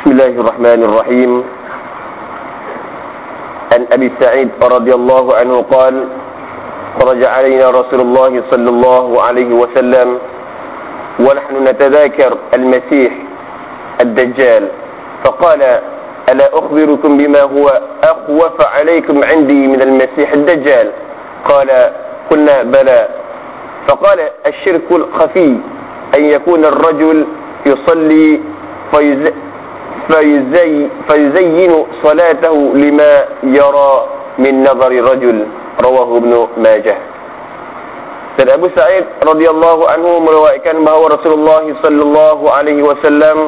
بسم الله الرحمن الرحيم. عن أبي سعيد رضي الله عنه قال خرج علينا رسول الله صلى الله عليه وسلم ونحن نتذاكر المسيح الدجال. فقال ألا أخبركم بما هو أخوف عليكم عندي من المسيح الدجال؟ قال قلنا بلى. فقال الشرك الخفي أن يكون الرجل يصلي فيز فيزين صلاته لما يرى من نظر الرجل رواه ابن ماجه dan Abu Sa'id radhiyallahu anhu meriwayatkan bahawa Rasulullah sallallahu alaihi wasallam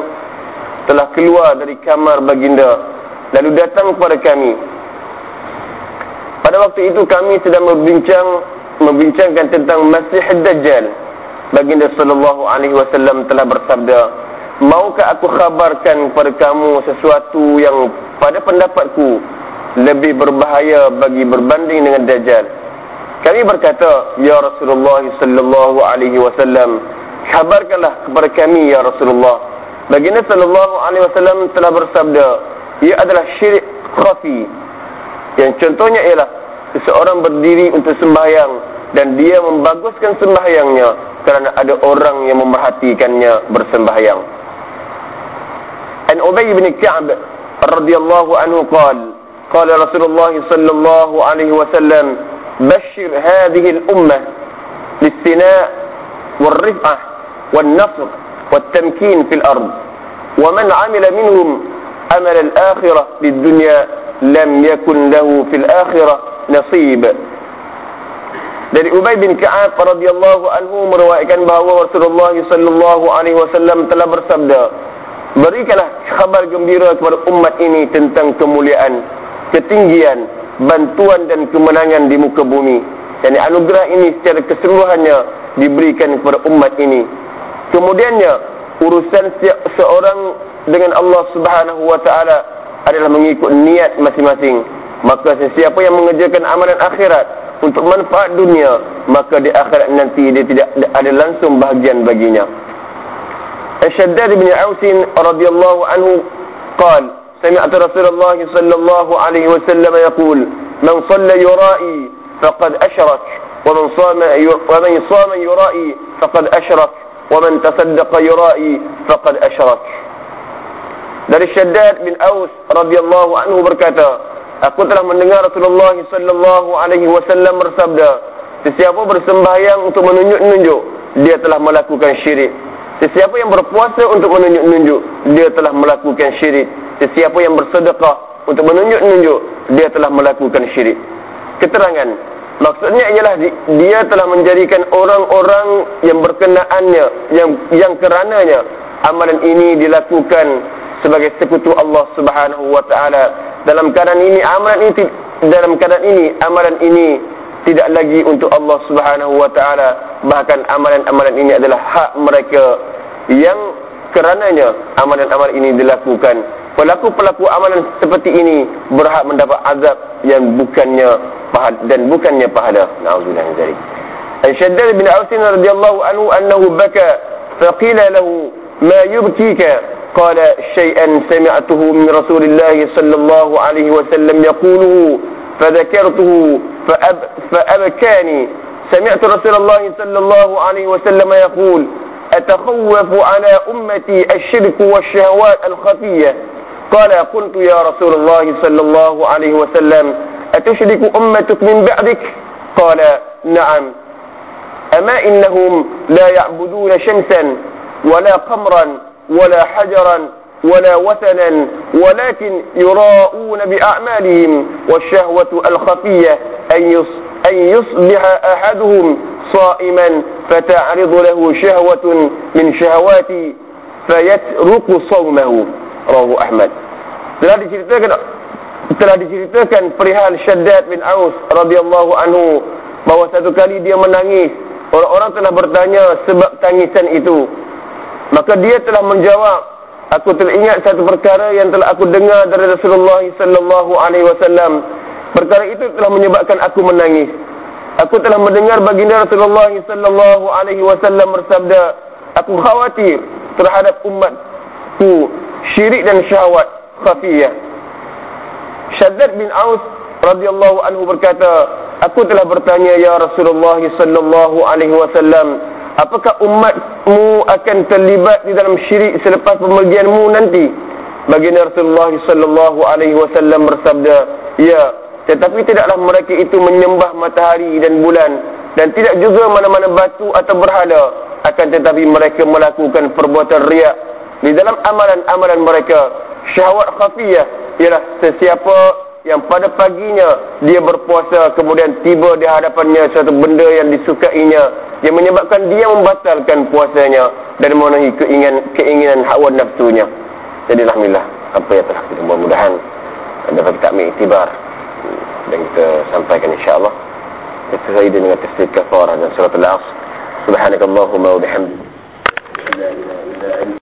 telah keluar dari kamar baginda lalu datang kepada kami pada waktu itu kami sedang membincang membincangkan tentang Masih Dajjal baginda sallallahu alaihi wasallam telah bersabda maukah aku khabarkan kepada kamu sesuatu yang pada pendapatku lebih berbahaya bagi berbanding dengan Dajjal? Kami berkata ya Rasulullah sallallahu alaihi wasallam khabarkanlah kepada kami ya Rasulullah. Baginda sallallahu alaihi wasallam telah bersabda ia adalah syirik khafi. Yang contohnya ialah seseorang berdiri untuk sembahyang dan dia membaguskan sembahyangnya kerana ada orang yang memerhatikannya bersembahyang. عن أبي بن كعب رضي الله عنه قال قال رسول الله صلى الله عليه وسلم بشر هذه الأمة بالثناء والرفعة والنصر والتمكين في الأرض ومن عمل منهم أمل الآخرة للدنيا لم يكن له في الآخرة نصيب. Dari Ubay bin Ka'ab radhiyallahu anhu meriwayatkan bahwa Rasulullah sallallahu alaihi wasallam telah bersabda Berikanlah kabar gembira kepada umat ini tentang kemuliaan, ketinggian, bantuan dan kemenangan di muka bumi. Yani anugerah ini secara keseluruhannya diberikan kepada umat ini. Kemudiannya urusan seorang dengan Allah Subhanahu wa taala adalah mengikut niat masing-masing. Maka sesiapa yang mengerjakan amalan akhirat untuk manfaat dunia, maka di akhirat nanti dia tidak ada langsung bahagian baginya. Ashaddad bin Aus radhiyallahu anhu قال سمعت رسول الله صلى الله عليه وسلم يقول من صلى يرائي فقد أشرك ومن صام ومن صام يرائي فقد أشرك ومن تصدق يرائي فقد أشرك dari Syaddad bin Aus radhiyallahu anhu berkata aku telah mendengar Rasulullah sallallahu alaihi wasallam bersabda sesiapa bersembahyang untuk menunjuk-nunjuk dia telah melakukan syirik Sesiapa yang berpuasa untuk menunjuk-nunjuk, dia telah melakukan syirik. Sesiapa yang bersedekah untuk menunjuk-nunjuk, dia telah melakukan syirik. Keterangan, maksudnya ialah dia telah menjadikan orang-orang yang berkenaannya, yang yang kerananya amalan ini dilakukan sebagai sekutu Allah Subhanahu wa taala. Dalam keadaan ini amalan ini dalam keadaan ini amalan ini tidak lagi untuk Allah Subhanahu wa taala bahkan amalan-amalan ini adalah hak mereka yang kerananya amalan-amalan ini dilakukan pelaku-pelaku amalan seperti ini berhak mendapat azab yang bukannya pahala dan bukannya pahala naudzubillah min dzalik Al-Shaddad bin Aus radhiyallahu anhu annahu baka faqila lahu ma yubkika qala shay'an sami'tuhu min Rasulillah sallallahu alaihi wasallam yaquluhu فذكرته فأب فأبكاني سمعت رسول الله صلى الله عليه وسلم يقول أتخوف على أمتي الشرك والشهوات الخفية؟ قال قلت يا رسول الله صلى الله عليه وسلم أتشرك أمتك من بعدك؟ قال نعم. أما إنهم لا يعبدون شمسا ولا قمرا ولا حجرا ولا وثنا ولكن يراءون بأعمالهم والشهوة الخفية أن يصبح أحدهم صائما فتعرض له شهوة من شهوات فيترك صومه رواه أحمد telah diceritakan telah diceritakan perihal Syaddad bin Aus radhiyallahu anhu bahawa satu kali dia menangis orang-orang telah bertanya sebab tangisan itu maka dia telah menjawab aku teringat satu perkara yang telah aku dengar dari Rasulullah sallallahu alaihi wasallam perkara itu telah menyebabkan aku menangis aku telah mendengar baginda Rasulullah sallallahu alaihi wasallam bersabda aku khawatir terhadap umatku syirik dan syahwat khafiyah. Syaddad bin Aus radhiyallahu anhu berkata, aku telah bertanya ya Rasulullah sallallahu alaihi wasallam, apakah umatmu akan terlibat di dalam syirik selepas pemergianmu nanti? Baginda Rasulullah sallallahu alaihi wasallam bersabda, ya, tetapi tidaklah mereka itu menyembah matahari dan bulan dan tidak juga mana-mana batu atau berhala. Akan tetapi mereka melakukan perbuatan riak di dalam amalan-amalan mereka. Syahwat khafiyah ialah sesiapa yang pada paginya dia berpuasa kemudian tiba di hadapannya suatu benda yang disukainya. Yang menyebabkan dia membatalkan puasanya dan memenuhi keinginan keinginan hawa nafsunya. Jadi alhamdulillah apa yang telah kita mudah-mudahan. Dapat kita ambil iktibar dan kita sampaikan insyaAllah kita dengan tafsir kafarah dan surat al-asr subhanakallahumma wa bihamdika